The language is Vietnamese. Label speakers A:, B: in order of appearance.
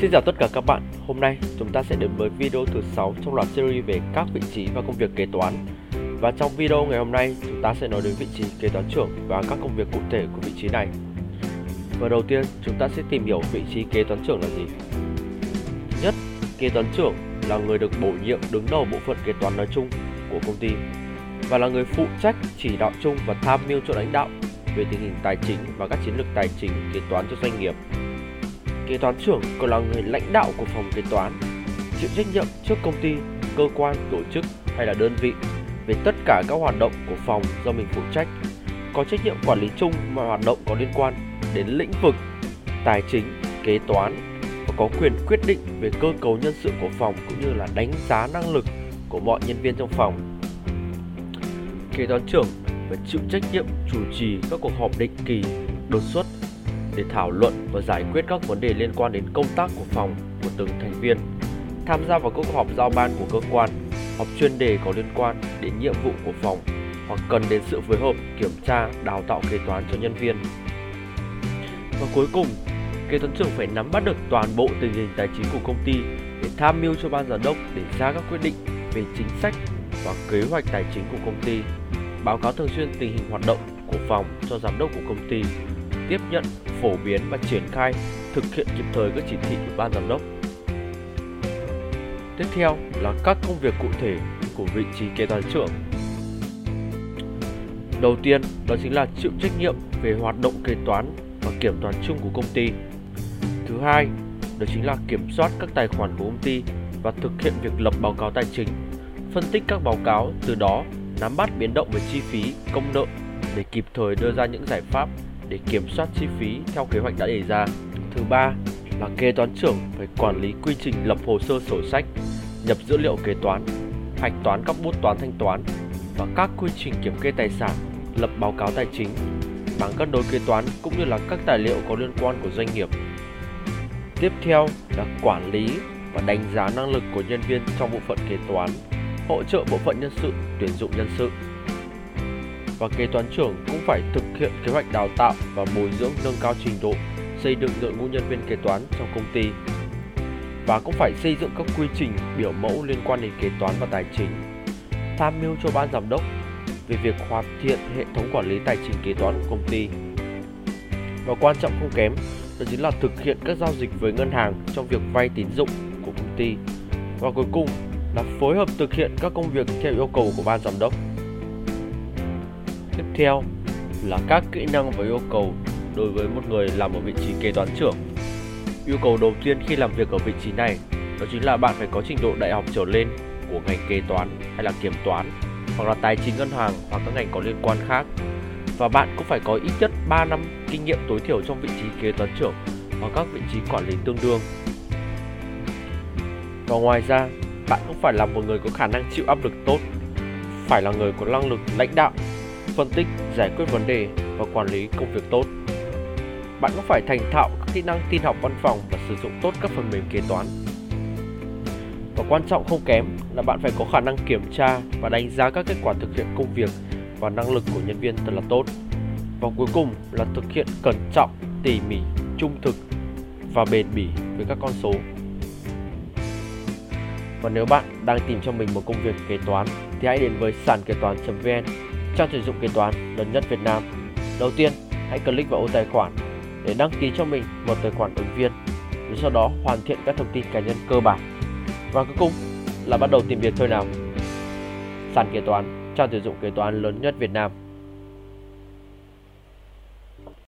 A: Xin chào tất cả các bạn, hôm nay chúng ta sẽ đến với video thứ 6 trong loạt series về các vị trí và công việc kế toán. Và trong video ngày hôm nay chúng ta sẽ nói đến vị trí kế toán trưởng và các công việc cụ thể của vị trí này. Và đầu tiên chúng ta sẽ tìm hiểu vị trí kế toán trưởng là gì. Nhất, kế toán trưởng là người được bổ nhiệm đứng đầu bộ phận kế toán nói chung của công ty và là người phụ trách chỉ đạo chung và tham mưu cho lãnh đạo về tình hình tài chính và các chiến lược tài chính kế toán cho doanh nghiệp. Kế toán trưởng còn là người lãnh đạo của phòng kế toán, chịu trách nhiệm trước công ty, cơ quan, tổ chức hay là đơn vị về tất cả các hoạt động của phòng do mình phụ trách, có trách nhiệm quản lý chung mọi hoạt động có liên quan đến lĩnh vực tài chính, kế toán và có quyền quyết định về cơ cấu nhân sự của phòng cũng như là đánh giá năng lực của mọi nhân viên trong phòng. Kế toán trưởng phải chịu trách nhiệm chủ trì các cuộc họp định kỳ, đột xuất để thảo luận và giải quyết các vấn đề liên quan đến công tác của phòng của từng thành viên, tham gia vào các họp giao ban của cơ quan, họp chuyên đề có liên quan đến nhiệm vụ của phòng hoặc cần đến sự phối hợp, kiểm tra, đào tạo kế toán cho nhân viên. Và cuối cùng, kế toán trưởng phải nắm bắt được toàn bộ tình hình tài chính của công ty để tham mưu cho ban giám đốc để ra các quyết định về chính sách và kế hoạch tài chính của công ty, báo cáo thường xuyên tình hình hoạt động của phòng cho giám đốc của công ty tiếp nhận, phổ biến và triển khai, thực hiện kịp thời các chỉ thị của ban giám đốc. Tiếp theo là các công việc cụ thể của vị trí kế toán trưởng. Đầu tiên đó chính là chịu trách nhiệm về hoạt động kế toán và kiểm toán chung của công ty. Thứ hai, đó chính là kiểm soát các tài khoản của công ty và thực hiện việc lập báo cáo tài chính, phân tích các báo cáo, từ đó nắm bắt biến động về chi phí, công nợ để kịp thời đưa ra những giải pháp để kiểm soát chi phí theo kế hoạch đã đề ra. Thứ ba là kế toán trưởng phải quản lý quy trình lập hồ sơ sổ sách, nhập dữ liệu kế toán, hạch toán các bút toán thanh toán và các quy trình kiểm kê tài sản, lập báo cáo tài chính, bảng cân đối kế toán cũng như là các tài liệu có liên quan của doanh nghiệp. Tiếp theo là quản lý và đánh giá năng lực của nhân viên trong bộ phận kế toán, hỗ trợ bộ phận nhân sự tuyển dụng nhân sự và kế toán trưởng cũng phải thực hiện kế hoạch đào tạo và bồi dưỡng nâng cao trình độ, xây dựng đội ngũ nhân viên kế toán trong công ty. Và cũng phải xây dựng các quy trình biểu mẫu liên quan đến kế toán và tài chính. Tham mưu cho ban giám đốc về việc hoàn thiện hệ thống quản lý tài chính kế toán của công ty. Và quan trọng không kém, đó chính là thực hiện các giao dịch với ngân hàng trong việc vay tín dụng của công ty. Và cuối cùng là phối hợp thực hiện các công việc theo yêu cầu của ban giám đốc. Tiếp theo là các kỹ năng và yêu cầu đối với một người làm ở vị trí kế toán trưởng. Yêu cầu đầu tiên khi làm việc ở vị trí này đó chính là bạn phải có trình độ đại học trở lên của ngành kế toán hay là kiểm toán hoặc là tài chính ngân hàng hoặc các ngành có liên quan khác. Và bạn cũng phải có ít nhất 3 năm kinh nghiệm tối thiểu trong vị trí kế toán trưởng hoặc các vị trí quản lý tương đương. Và ngoài ra, bạn cũng phải là một người có khả năng chịu áp lực tốt, phải là người có năng lực lãnh đạo phân tích, giải quyết vấn đề và quản lý công việc tốt. Bạn cũng phải thành thạo các kỹ năng tin học văn phòng và sử dụng tốt các phần mềm kế toán. Và quan trọng không kém là bạn phải có khả năng kiểm tra và đánh giá các kết quả thực hiện công việc và năng lực của nhân viên thật là tốt. Và cuối cùng là thực hiện cẩn trọng, tỉ mỉ, trung thực và bền bỉ với các con số. Và nếu bạn đang tìm cho mình một công việc kế toán thì hãy đến với sàn kế toán.vn trang tuyển dụng kế toán lớn nhất Việt Nam. Đầu tiên, hãy click vào ô tài khoản để đăng ký cho mình một tài khoản ứng viên, rồi sau đó hoàn thiện các thông tin cá nhân cơ bản. Và cuối cùng là bắt đầu tìm việc thôi nào. Sàn kế toán, trang tuyển dụng kế toán lớn nhất Việt Nam.